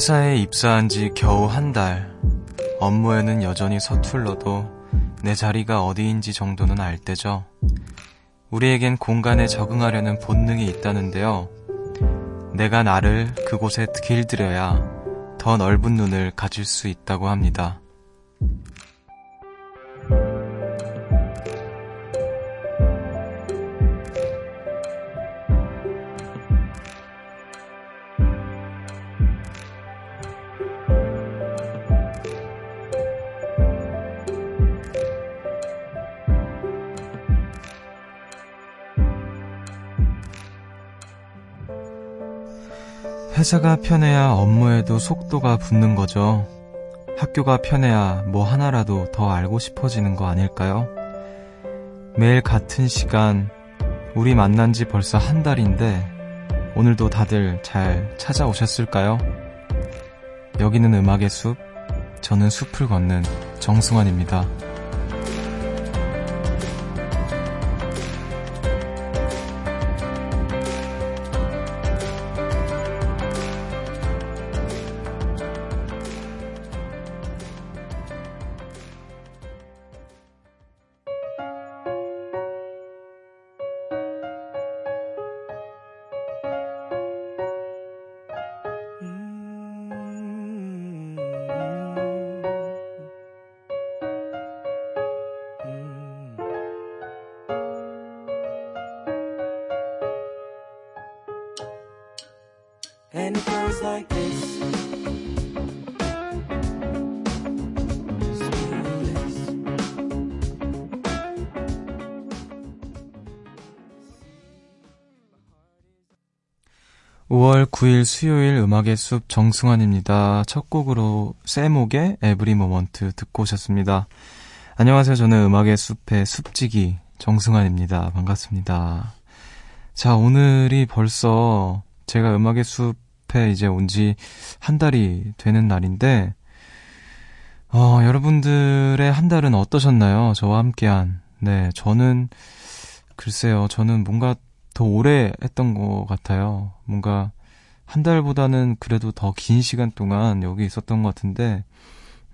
회사에 입사한 지 겨우 한 달. 업무에는 여전히 서툴러도 내 자리가 어디인지 정도는 알 때죠. 우리에겐 공간에 적응하려는 본능이 있다는데요. 내가 나를 그곳에 길들여야 더 넓은 눈을 가질 수 있다고 합니다. 회사가 편해야 업무에도 속도가 붙는 거죠. 학교가 편해야 뭐 하나라도 더 알고 싶어지는 거 아닐까요? 매일 같은 시간, 우리 만난 지 벌써 한 달인데, 오늘도 다들 잘 찾아오셨을까요? 여기는 음악의 숲, 저는 숲을 걷는 정승환입니다. 5월 9일 수요일 음악의 숲 정승환입니다. 첫 곡으로 세목의 에브리 모먼트 듣고 오셨습니다. 안녕하세요. 저는 음악의 숲의 숲지기 정승환입니다. 반갑습니다. 자, 오늘이 벌써 제가 음악의 숲 에 이제 온 지 한 달이 되는 날인데, 어, 여러분들의 한 달은 어떠셨나요? 저와 함께한. 네, 저는, 글쎄요, 저는 뭔가 더 오래 했던 것 같아요. 뭔가, 한 달보다는 그래도 더 긴 시간 동안 여기 있었던 것 같은데,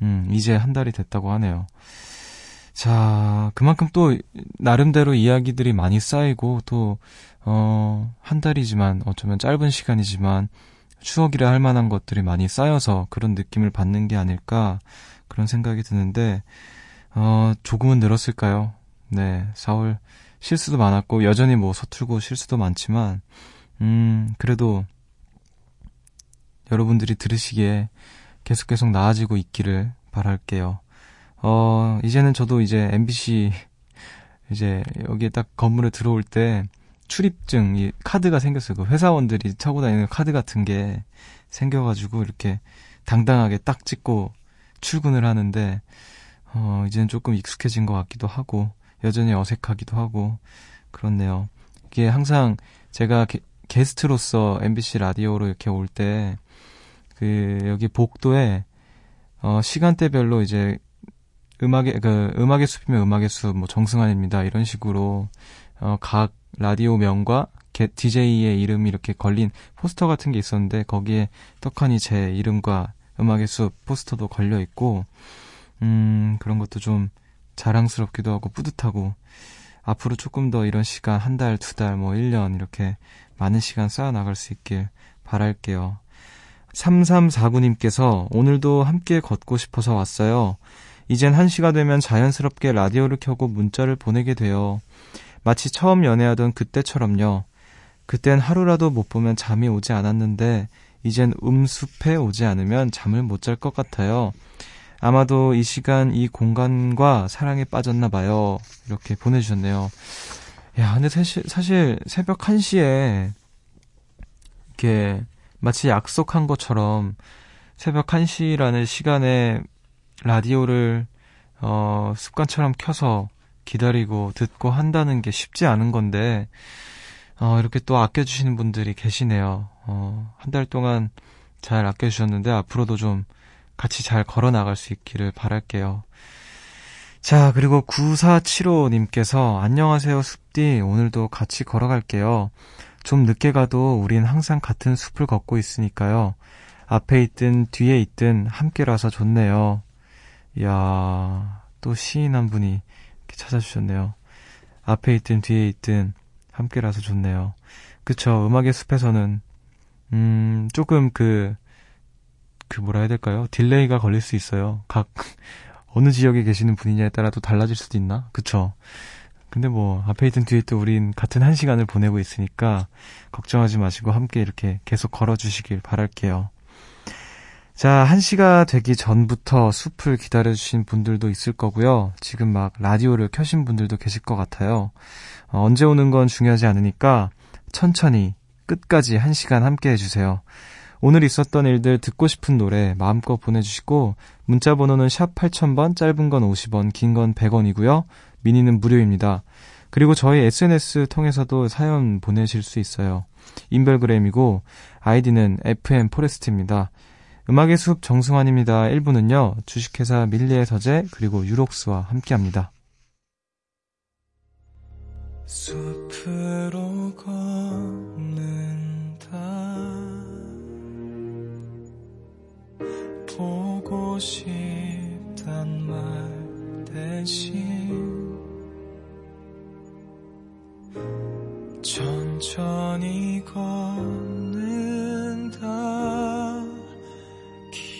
음, 이제 한 달이 됐다고 하네요. 자, 그만큼 또, 나름대로 이야기들이 많이 쌓이고, 또, 어, 한 달이지만 어쩌면 짧은 시간이지만 추억이라 할 만한 것들이 많이 쌓여서 그런 느낌을 받는 게 아닐까 그런 생각이 드는데 어, 조금은 늘었을까요? 네, 4월 실수도 많았고 여전히 뭐 서툴고 실수도 많지만 음, 그래도 여러분들이 들으시기에 계속 계속 나아지고 있기를 바랄게요. 어, 이제는 저도 이제 MBC 이제 여기에 딱 건물에 들어올 때 출입증 이 카드가 생겼어요. 그 회사원들이 차고 다니는 카드 같은 게 생겨가지고 이렇게 당당하게 딱 찍고 출근을 하는데 어 이제는 조금 익숙해진 것 같기도 하고 여전히 어색하기도 하고 그렇네요. 이게 항상 제가 게, 게스트로서 MBC 라디오로 이렇게 올 때 그 여기 복도에 어 시간대별로 이제 음악의 그 음악의 숲이면 음악의 숲 뭐 정승환입니다 이런 식으로 어각 라디오 명과 DJ의 이름이 이렇게 걸린 포스터 같은 게 있었는데 거기에 떡하니 제 이름과 음악의 숲 포스터도 걸려 있고 음 그런 것도 좀 자랑스럽기도 하고 뿌듯하고 앞으로 조금 더 이런 시간 한 달, 두 달, 뭐 1년 이렇게 많은 시간 쌓아 나갈 수 있길 바랄게요. 3349님께서 오늘도 함께 걷고 싶어서 왔어요. 이젠 1시가 되면 자연스럽게 라디오를 켜고 문자를 보내게 돼요. 마치 처음 연애하던 그때처럼요. 그땐 하루라도 못 보면 잠이 오지 않았는데 이젠 음숲에 오지 않으면 잠을 못 잘 것 같아요. 아마도 이 시간 이 공간과 사랑에 빠졌나 봐요. 이렇게 보내주셨네요. 야, 근데 사실, 사실 새벽 1시에 이렇게 마치 약속한 것처럼 새벽 1시라는 시간에 라디오를 어, 습관처럼 켜서 기다리고 듣고 한다는 게 쉽지 않은 건데, 어, 이렇게 또 아껴주시는 분들이 계시네요. 어, 한 달 동안 잘 아껴주셨는데, 앞으로도 좀 같이 잘 걸어 나갈 수 있기를 바랄게요. 자, 그리고 9475님께서, 안녕하세요, 숲디. 오늘도 같이 걸어갈게요. 좀 늦게 가도 우린 항상 같은 숲을 걷고 있으니까요. 앞에 있든 뒤에 있든 함께라서 좋네요. 이야, 또 시인 한 분이 찾아주셨네요. 앞에 있든 뒤에 있든 함께라서 좋네요. 그쵸. 음악의 숲에서는, 음, 조금 그, 그 뭐라 해야 될까요? delay가 걸릴 수 있어요. 각, 어느 지역에 계시는 분이냐에 따라 또 달라질 수도 있나? 그쵸. 근데 뭐, 앞에 있든 뒤에 있든 우린 같은 한 시간을 보내고 있으니까, 걱정하지 마시고 함께 이렇게 계속 걸어주시길 바랄게요. 자, 1시가 되기 전부터 숲을 기다려주신 분들도 있을 거고요. 지금 막 라디오를 켜신 분들도 계실 것 같아요. 어, 언제 오는 건 중요하지 않으니까 천천히 끝까지 1시간 함께 해주세요. 오늘 있었던 일들 듣고 싶은 노래 마음껏 보내주시고 문자 번호는 샵 8000번, 짧은 건 50원, 긴 건 100원이고요. 미니는 무료입니다. 그리고 저희 SNS 통해서도 사연 보내실 수 있어요. 인별그램이고 아이디는 FM 포레스트입니다. 음악의 숲 정승환입니다. 1부는요, 주식회사 밀리의 서재, 그리고 유록스와 함께 합니다. 숲으로 걷는다. 보고 싶단 말 대신 천천히 걷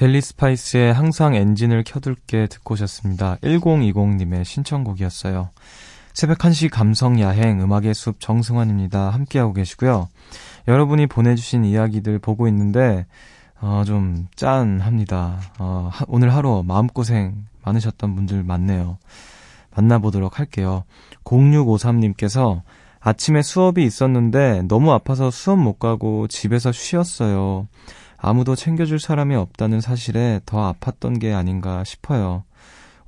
델리 스파이스의 항상 엔진을 켜둘게 듣고 오셨습니다. 1020님의 신청곡이었어요. 새벽 1시 감성 야행 음악의 숲 정승환입니다. 함께하고 계시고요. 여러분이 보내주신 이야기들 보고 있는데 어, 좀 짠합니다. 어, 하, 오늘 하루 마음고생 많으셨던 분들 많네요. 만나보도록 할게요. 0653님께서 아침에 수업이 있었는데 너무 아파서 수업 못 가고 집에서 쉬었어요. 아무도 챙겨줄 사람이 없다는 사실에 더 아팠던 게 아닌가 싶어요.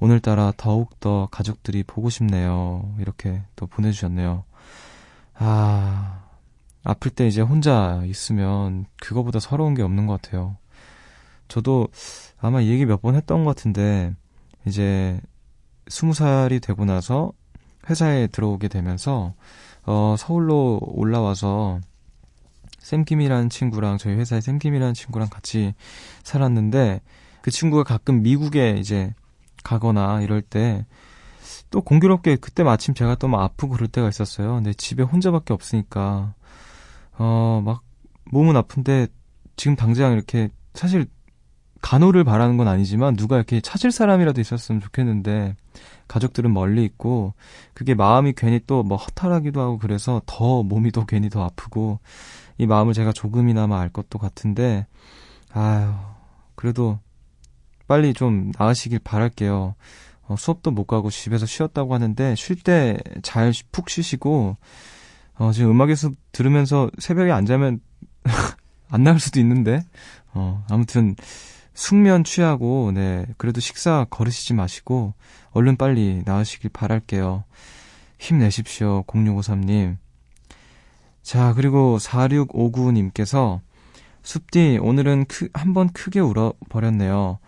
오늘따라 더욱더 가족들이 보고 싶네요. 이렇게 또 보내주셨네요. 아, 아플 때 이제 혼자 있으면 그거보다 서러운 게 없는 것 같아요. 저도 아마 이 얘기 몇 번 했던 것 같은데, 이제 스무 살이 되고 나서 회사에 들어오게 되면서, 어, 서울로 올라와서 샘김이라는 친구랑 저희 회사에 샘김이라는 친구랑 같이 살았는데 그 친구가 가끔 미국에 이제 가거나 이럴 때 또 공교롭게 그때 마침 제가 또 막 아프고 그럴 때가 있었어요. 근데 집에 혼자밖에 없으니까 어 막 몸은 아픈데 지금 당장 이렇게 사실 간호를 바라는 건 아니지만 누가 이렇게 찾을 사람이라도 있었으면 좋겠는데 가족들은 멀리 있고 그게 마음이 괜히 또 뭐 허탈하기도 하고 그래서 더 몸이 더 괜히 더 아프고 이 마음을 제가 조금이나마 알 것도 같은데, 아유, 그래도 빨리 좀 나으시길 바랄게요. 어, 수업도 못 가고 집에서 쉬었다고 하는데, 쉴 때 잘 푹 쉬시고, 어, 지금 음악의 숲 들으면서 새벽에 안 자면 안 나올 수도 있는데, 어, 아무튼, 숙면 취하고, 네, 그래도 식사 거르시지 마시고, 얼른 빨리 나으시길 바랄게요. 힘내십시오, 0653님. 자, 그리고 4659님께서 숲디 오늘은 크, 한번 크게 울어버렸네요.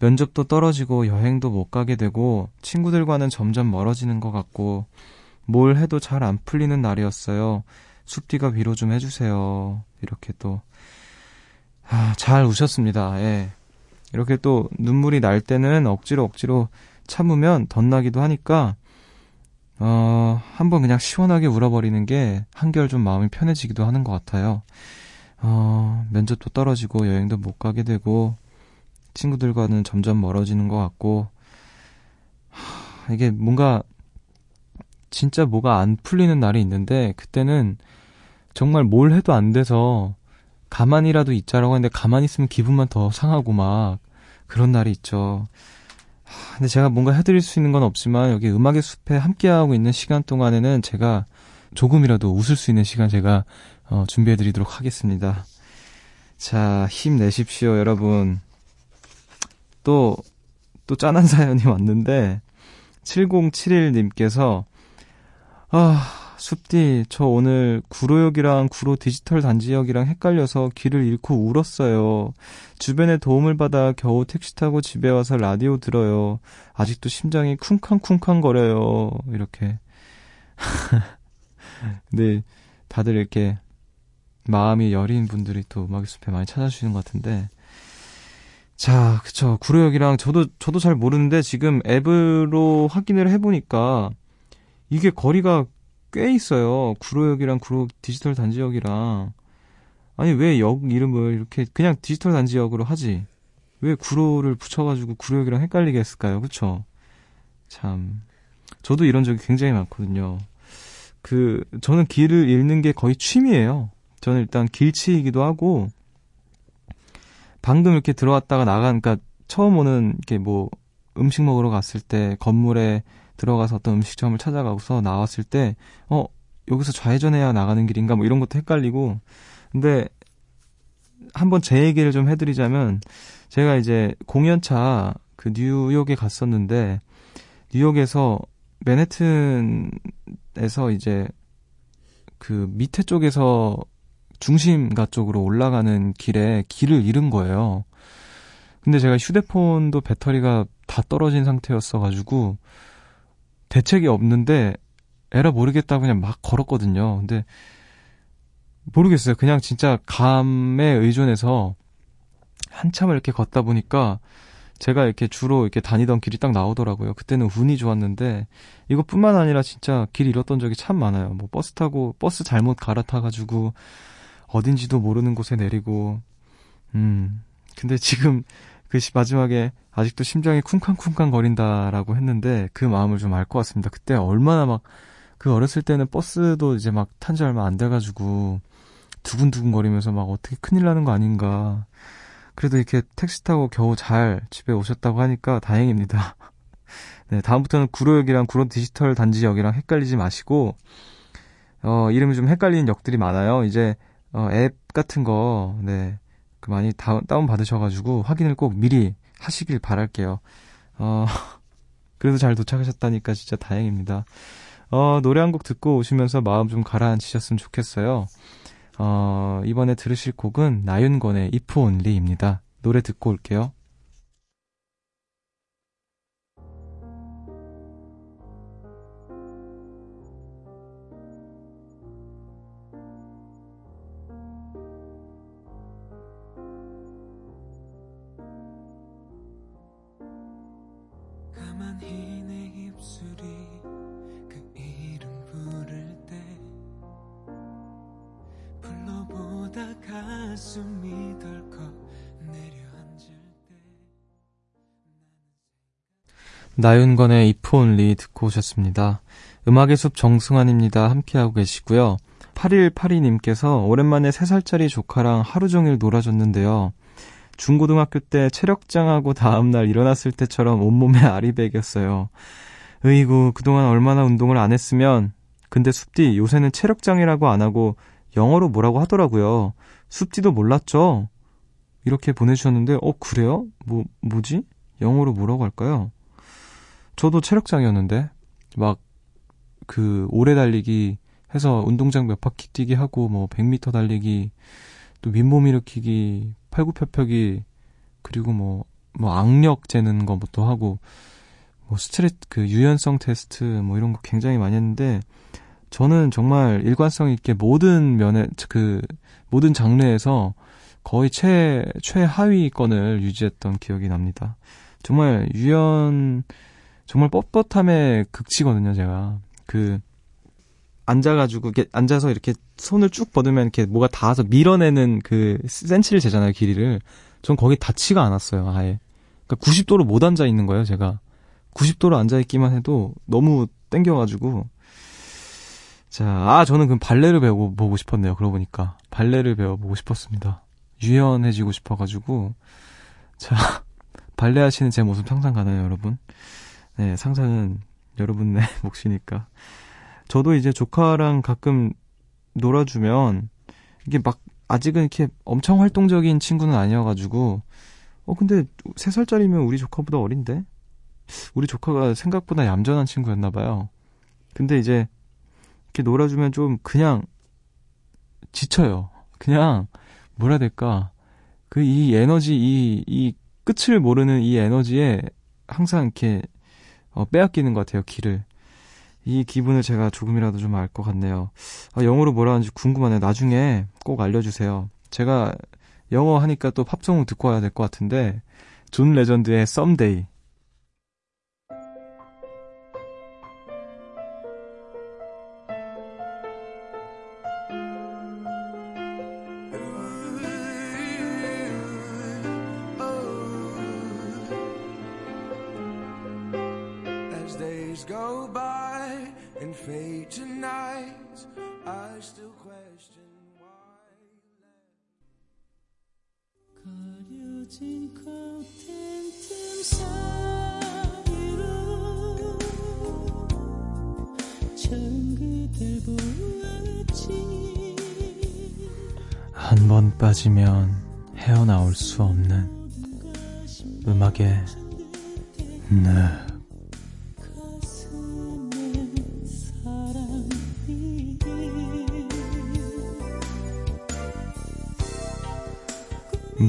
면접도 떨어지고 여행도 못 가게 되고 친구들과는 점점 멀어지는 것 같고 뭘 해도 잘 안 풀리는 날이었어요. 숲디가 위로 좀 해주세요. 이렇게 또, 아, 잘 우셨습니다. 예. 이렇게 또 눈물이 날 때는 억지로 억지로 참으면 덧나기도 하니까 어, 한번 그냥 시원하게 울어버리는 게 한결 좀 마음이 편해지기도 하는 것 같아요. 어, 면접도 떨어지고 여행도 못 가게 되고 친구들과는 점점 멀어지는 것 같고 하, 이게 뭔가 진짜 뭐가 안 풀리는 날이 있는데 그때는 정말 뭘 해도 안 돼서 가만히라도 있자라고 하는데 가만히 있으면 기분만 더 상하고 막 그런 날이 있죠. 근데 제가 뭔가 해드릴 수 있는 건 없지만 여기 음악의 숲에 함께하고 있는 시간 동안에는 제가 조금이라도 웃을 수 있는 시간 제가 어, 준비해 드리도록 하겠습니다. 자, 힘내십시오, 여러분. 또, 또 짠한 사연이 왔는데, 7071님께서, 아, 숲디, 저 오늘 구로역이랑 구로 디지털 단지역이랑 헷갈려서 길을 잃고 울었어요. 주변에 도움을 받아 겨우 택시 타고 집에 와서 라디오 들어요. 아직도 심장이 쿵쾅쿵쾅 거려요. 이렇게. 근데 다들 이렇게 마음이 여린 분들이 또 음악의 숲에 많이 찾아주시는 것 같은데. 자, 그쵸. 구로역이랑 저도, 저도 잘 모르는데 지금 앱으로 확인을 해보니까 이게 거리가 꽤 있어요. 구로역이랑 구로 디지털 단지역이랑. 아니, 왜 역 이름을 이렇게 그냥 디지털 단지역으로 하지? 왜 구로를 붙여가지고 구로역이랑 헷갈리게 했을까요? 그쵸? 참. 저도 이런 적이 굉장히 많거든요. 그, 저는 길을 잃는 게 거의 취미예요. 저는 일단 길치이기도 하고, 방금 이렇게 들어왔다가 나간, 그니까 처음 오는 게 뭐, 음식 먹으러 갔을 때 건물에 들어가서 어떤 음식점을 찾아가고서 나왔을 때, 어, 여기서 좌회전해야 나가는 길인가 뭐 이런 것도 헷갈리고, 근데 한번 제 얘기를 좀 해드리자면, 제가 이제 공연차 그 뉴욕에 갔었는데, 뉴욕에서 맨해튼에서 이제 그 밑에 쪽에서 중심가 쪽으로 올라가는 길에 길을 잃은 거예요. 근데 제가 휴대폰도 배터리가 다 떨어진 상태였어가지고 대책이 없는데 에라 모르겠다고 그냥 막 걸었거든요. 근데 모르겠어요. 그냥 진짜 감에 의존해서 한참을 이렇게 걷다 보니까 제가 이렇게 주로 이렇게 다니던 길이 딱 나오더라고요. 그때는 운이 좋았는데 이것뿐만 아니라 진짜 길 잃었던 적이 참 많아요. 뭐 버스 타고 버스 잘못 갈아타가지고 어딘지도 모르는 곳에 내리고 음 근데 지금 그 마지막에 아직도 심장이 쿵쾅쿵쾅 거린다라고 했는데 그 마음을 좀 알 것 같습니다. 그때 얼마나 막 그 어렸을 때는 버스도 이제 막 탄 지 얼마 안 돼가지고 두근두근 거리면서 막 어떻게 큰일 나는 거 아닌가. 그래도 이렇게 택시 타고 겨우 잘 집에 오셨다고 하니까 다행입니다. 네, 다음부터는 구로역이랑 구로 디지털 단지역이랑 헷갈리지 마시고, 어, 이름이 좀 헷갈리는 역들이 많아요. 이제, 어, 앱 같은 거, 네, 그 많이 다운, 다운 받으셔가지고 확인을 꼭 미리 하시길 바랄게요. 어, 그래도 잘 도착하셨다니까 진짜 다행입니다. 어, 노래 한 곡 듣고 오시면서 마음 좀 가라앉히셨으면 좋겠어요. 어, 이번에 들으실 곡은 나윤권의 If Only입니다. 노래 듣고 올게요. 나윤건의 If Only 듣고 오셨습니다. 음악의 숲 정승환입니다. 함께하고 계시고요. 8182님께서 오랜만에 3살짜리 조카랑 하루 종일 놀아줬는데요. 중고등학교 때 체력장하고 다음날 일어났을 때처럼 온몸에 알이 배겼어요. 으이구, 그동안 얼마나 운동을 안 했으면. 근데 숲디, 요새는 체력장이라고 안 하고 영어로 뭐라고 하더라고요. 숲디도 몰랐죠? 이렇게 보내주셨는데, 어, 그래요? 뭐, 뭐지? 영어로 뭐라고 할까요? 저도 체력장이었는데 막 그 오래 달리기 해서 운동장 몇 바퀴 뛰기 하고 뭐 100m 달리기 또 윗몸 일으키기 팔굽혀펴기 그리고 뭐뭐 뭐 악력 재는 것도 하고 뭐 스트레스 그 유연성 테스트 뭐 이런 거 굉장히 많이 했는데 저는 정말 일관성 있게 모든 면에 그 모든 장르에서 거의 최 최하위권을 유지했던 기억이 납니다. 정말 유연 정말 뻣뻣함의 극치거든요, 제가. 그, 앉아가지고, 이렇게 앉아서 이렇게 손을 쭉 뻗으면 이렇게 뭐가 닿아서 밀어내는 그 센치를 재잖아요, 길이를. 전 거기 닿지가 않았어요, 아예. 그러니까 90도로 못 앉아 있는 거예요, 제가. 90도로 앉아 있기만 해도 너무 땡겨가지고. 자, 아, 저는 그 발레를 배워보고 싶었네요, 그러고 보니까. 발레를 배워보고 싶었습니다. 유연해지고 싶어가지고. 자, 발레 하시는 제 모습 상상 가나요, 여러분? 네, 상상은 여러분의 몫이니까. 저도 이제 조카랑 가끔 놀아주면 이게 막 아직은 이렇게 엄청 활동적인 친구는 아니어가지고 어 근데 3살짜리면 우리 조카보다 어린데? 우리 조카가 생각보다 얌전한 친구였나 봐요. 근데 이제 이렇게 놀아주면 좀 그냥 지쳐요. 그냥 뭐라 해야 될까? 그 이 에너지 이이 끝을 모르는 이 에너지에 항상 이렇게 어, 빼앗기는 것 같아요. 길을. 이 기분을 제가 조금이라도 좀 알 것 같네요. 아, 영어로 뭐라 하는지 궁금하네요. 나중에 꼭 알려주세요. 제가 영어 하니까 또 팝송 듣고 와야 될 것 같은데 존 레전드의 Someday 한 번 빠지면 헤어나올 수 없는 음악의 늪.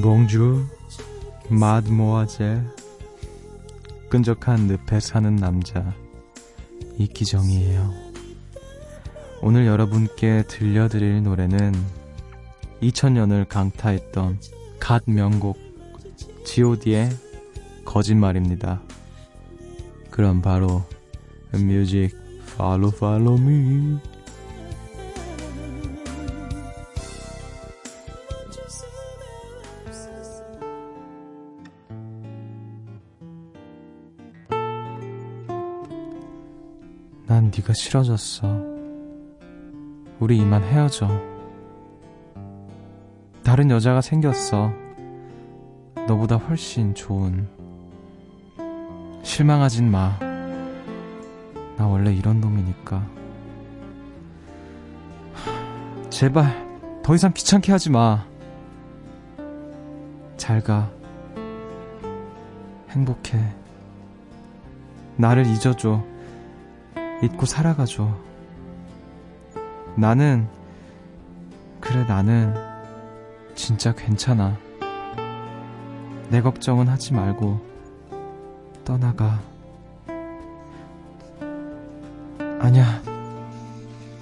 몽주 마드모아젤 끈적한 늪에 사는 남자 이기정이에요. 오늘 여러분께 들려드릴 노래는 2000년을 강타했던 갓 명곡 god의 거짓말입니다. 그럼 바로 뮤직 팔로 팔 네가 싫어졌어. 우리 이만 헤어져. 다른 여자가 생겼어. 너보다 훨씬 좋은. 실망하진 마. 나 원래 이런 놈이니까. 제발, 더 이상 귀찮게 하지 마. 잘 가. 행복해. 나를 잊어줘. 잊고 살아가줘. 나는, 그래, 나는, 진짜 괜찮아. 내 걱정은 하지 말고, 떠나가. 아니야.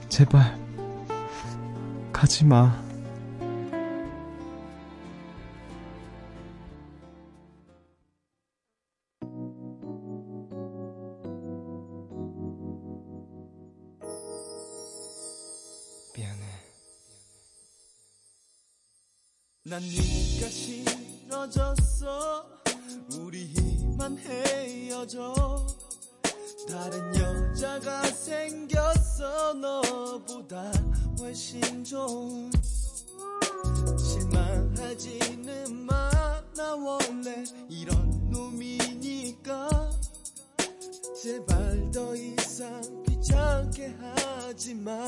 제발, 가지 마. 이만 헤어져. 다른 여자가 생겼어. 너보다 훨씬 좋은 실망하지는 마. 나 원래 이런 놈이니까. 제발 더 이상 귀찮게 하지마.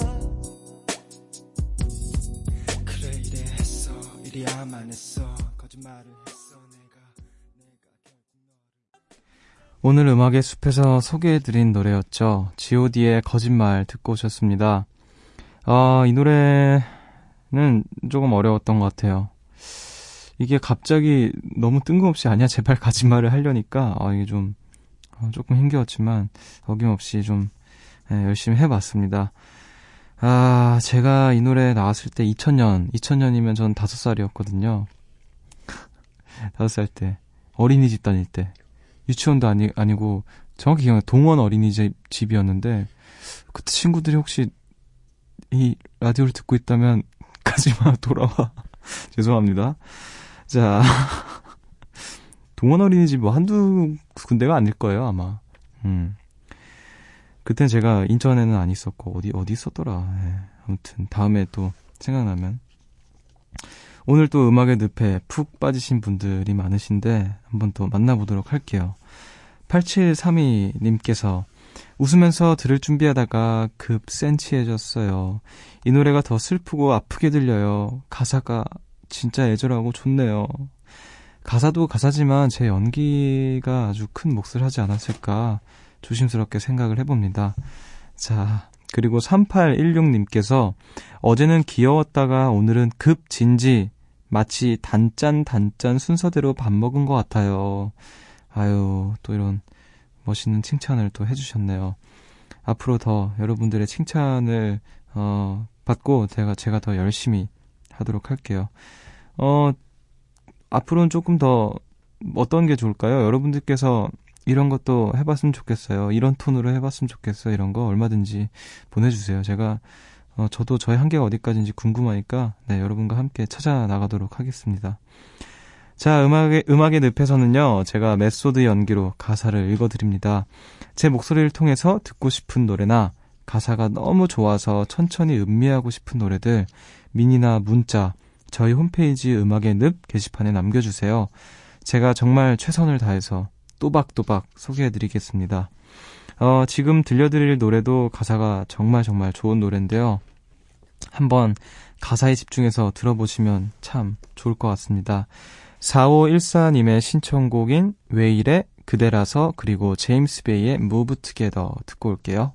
그래 이래 했어. 이래야만 했어. 거짓말을 했어 오늘 음악의 숲에서 소개해드린 노래였죠. god의 거짓말 듣고 오셨습니다. 아, 이 노래는 조금 어려웠던 것 같아요. 이게 갑자기 너무 뜬금없이 아니야, 제발 거짓말을 하려니까, 아, 이게 좀, 어, 조금 힘겨웠지만, 어김없이 좀, 예, 열심히 해봤습니다. 아, 제가 이 노래 나왔을 때 2000년, 2000년이면 전 5살이었거든요. 5살 때. 어린이집 다닐 때. 유치원도 아니, 아니고, 정확히 기억나요. 동원 어린이집 집이었는데, 그때 친구들이 혹시 이 라디오를 듣고 있다면, 가지마, 돌아와. 죄송합니다. 자. 동원 어린이집 뭐 한두 군데가 아닐 거예요, 아마. 음. 그땐 제가 인천에는 안 있었고, 어디, 어디 있었더라. 예. 아무튼, 다음에 또 생각나면. 오늘 또 음악의 늪에 푹 빠지신 분들이 많으신데, 한번 또 만나보도록 할게요. 8732님께서 웃으면서 들을 준비하다가 급 센치해졌어요. 이 노래가 더 슬프고 아프게 들려요. 가사가 진짜 애절하고 좋네요. 가사도 가사지만 제 연기가 아주 큰 몫을 하지 않았을까 조심스럽게 생각을 해봅니다. 자, 그리고 3816님께서 어제는 귀여웠다가 오늘은 급 진지 마치 단짠 단짠 순서대로 밥 먹은 것 같아요. 아유, 또 이런 멋있는 칭찬을 또 해주셨네요. 앞으로 더 여러분들의 칭찬을, 어, 받고 제가, 제가 더 열심히 하도록 할게요. 어, 앞으로는 조금 더 어떤 게 좋을까요? 여러분들께서 이런 것도 해봤으면 좋겠어요. 이런 톤으로 해봤으면 좋겠어요. 이런 거 얼마든지 보내주세요. 제가 어, 저도 저의 한계가 어디까지인지 궁금하니까 네, 여러분과 함께 찾아 나가도록 하겠습니다. 자, 음악의, 음악의 늪에서는요, 제가 메소드 연기로 가사를 읽어드립니다. 제 목소리를 통해서 듣고 싶은 노래나 가사가 너무 좋아서 천천히 음미하고 싶은 노래들, 미니나 문자, 저희 홈페이지 음악의 늪 게시판에 남겨주세요. 제가 정말 최선을 다해서 또박또박 소개해드리겠습니다. 어, 지금 들려드릴 노래도 가사가 정말 정말 좋은 노래인데요. 한번 가사에 집중해서 들어보시면 참 좋을 것 같습니다. 4514님의 신청곡인 왜 이래 그대라서 그리고 제임스 베이의 Move Together 듣고 올게요.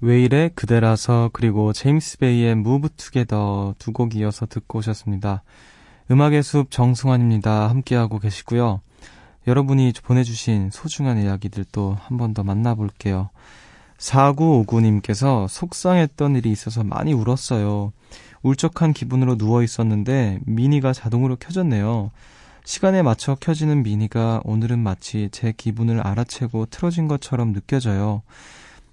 왜 이래 그대라서 그리고 제임스 베이의 무브 투게더 두 곡 이어서 듣고 오셨습니다. 음악의 숲 정승환입니다. 함께하고 계시고요. 여러분이 보내주신 소중한 이야기들 또 한 번 더 만나볼게요. 4959님께서 속상했던 일이 있어서 많이 울었어요. 울적한 기분으로 누워 있었는데 미니가 자동으로 켜졌네요. 시간에 맞춰 켜지는 미니가 오늘은 마치 제 기분을 알아채고 틀어진 것처럼 느껴져요.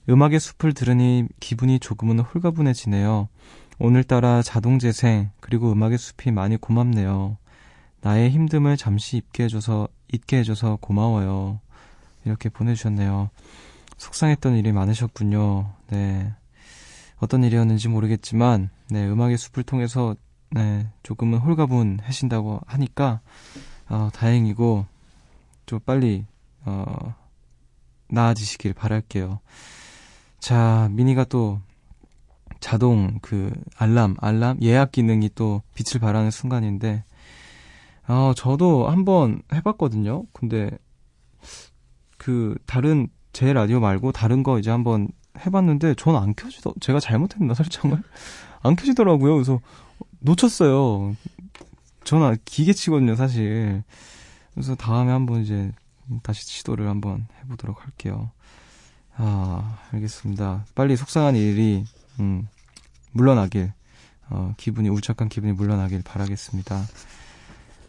음악의 숲을 들으니 기분이 조금은 홀가분해지네요. 오늘따라 자동 재생 그리고 음악의 숲이 많이 고맙네요. 나의 힘듦을 잠시 잊게 해줘서 잊게 해줘서 고마워요. 이렇게 보내주셨네요. 속상했던 일이 많으셨군요. 네. 어떤 일이었는지 모르겠지만, 네, 음악의 숲을 통해서, 네, 조금은 홀가분해진다고 하니까, 어, 다행이고, 좀 빨리, 어, 나아지시길 바랄게요. 자, 미니가 또 자동 그 알람, 알람 예약 기능이 또 빛을 발하는 순간인데 어, 저도 한번 해봤거든요. 근데 그 다른 제 라디오 말고 다른 거 이제 한번 해봤는데 전 안 켜지더. 제가 잘못했나 설정을 안 켜지더라고요. 그래서 놓쳤어요. 저는 기계치거든요, 사실. 그래서 다음에 한번 이제 다시 시도를 한번 해보도록 할게요. 아, 알겠습니다. 빨리 속상한 일이, 음, 물러나길, 어, 기분이, 울적한 기분이 물러나길 바라겠습니다.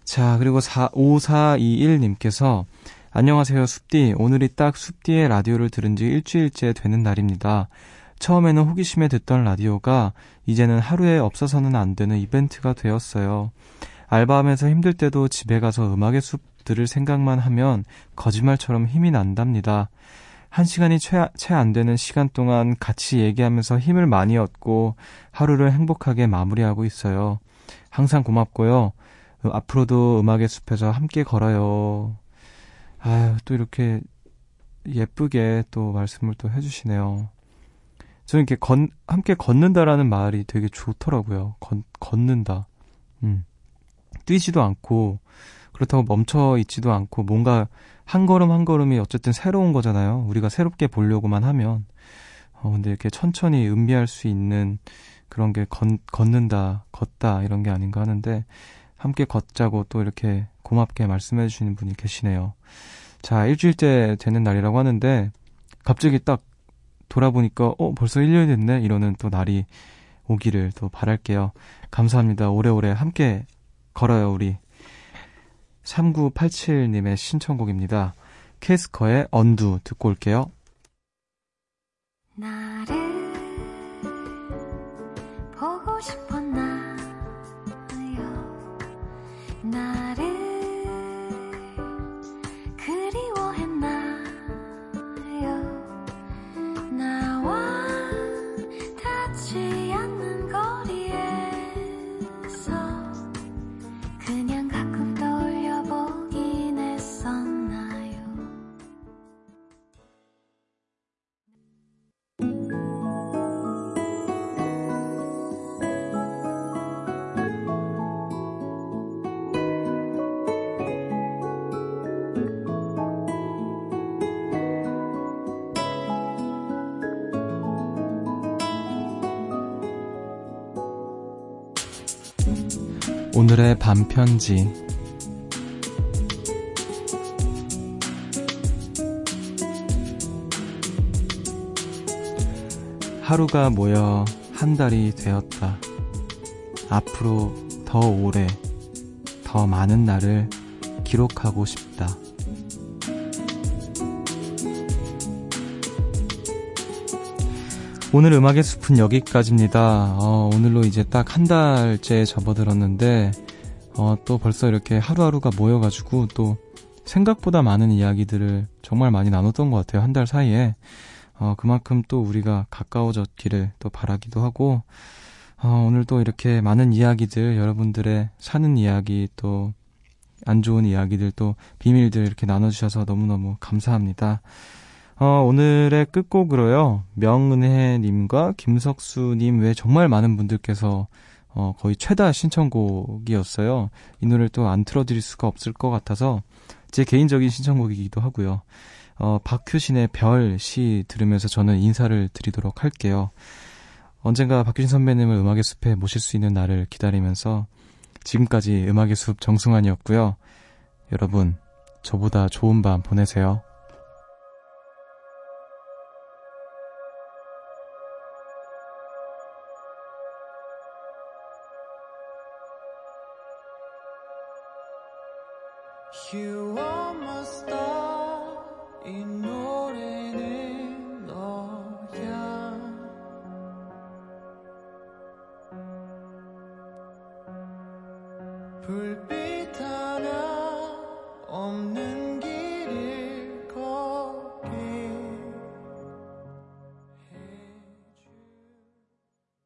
자, 그리고 4, 5421님께서, 안녕하세요, 숲디. 오늘이 딱 숲디의 라디오를 들은 지 일주일째 되는 날입니다. 처음에는 호기심에 듣던 라디오가 이제는 하루에 없어서는 안 되는 이벤트가 되었어요. 알바하면서 힘들 때도 집에 가서 음악의 숲 들을 생각만 하면 거짓말처럼 힘이 난답니다. 한 시간이 채 안 되는 시간 동안 같이 얘기하면서 힘을 많이 얻고 하루를 행복하게 마무리하고 있어요. 항상 고맙고요. 음, 앞으로도 음악의 숲에서 함께 걸어요. 아유, 또 이렇게 예쁘게 또 말씀을 또 해주시네요. 저는 이렇게 건, 함께 걷는다라는 말이 되게 좋더라고요. 건, 걷는다. 음. 뛰지도 않고, 그렇다고 멈춰 있지도 않고 뭔가 한 걸음 한 걸음이 어쨌든 새로운 거잖아요. 우리가 새롭게 보려고만 하면. 어, 근데 이렇게 천천히 음미할 수 있는 그런 게 건, 걷는다, 걷다 이런 게 아닌가 하는데 함께 걷자고 또 이렇게 고맙게 말씀해 주시는 분이 계시네요. 자, 일주일째 되는 날이라고 하는데 갑자기 딱 돌아보니까 어, 벌써 1년이 됐네 이러는 또 날이 오기를 또 바랄게요. 감사합니다. 오래오래 함께 걸어요, 우리. 3987님의 신청곡입니다. 캐스커의 언두 듣고 올게요. 나를 보고 싶었나요? 나를 오늘의 반편지 하루가 모여 한 달이 되었다. 앞으로 더 오래, 더 많은 날을 기록하고 싶다. 오늘 음악의 숲은 여기까지입니다. 어, 오늘로 이제 딱 한 달째 접어들었는데, 어, 또 벌써 이렇게 하루하루가 모여가지고 또 생각보다 많은 이야기들을 정말 많이 나눴던 것 같아요. 한 달 사이에. 어, 그만큼 또 우리가 가까워졌기를 또 바라기도 하고, 어, 오늘 또 이렇게 많은 이야기들, 여러분들의 사는 이야기, 또 안 좋은 이야기들, 또 비밀들 이렇게 나눠주셔서 너무너무 감사합니다. 어, 오늘의 끝곡으로요, 명은혜님과 김석수님 외 정말 많은 분들께서 어, 거의 최다 신청곡이었어요. 이 노래를 또 안 틀어드릴 수가 없을 것 같아서 제 개인적인 신청곡이기도 하고요. 어, 박효신의 별 시 들으면서 저는 인사를 드리도록 할게요. 언젠가 박효신 선배님을 음악의 숲에 모실 수 있는 날을 기다리면서 지금까지 음악의 숲 정승환이었고요. 여러분, 저보다 좋은 밤 보내세요.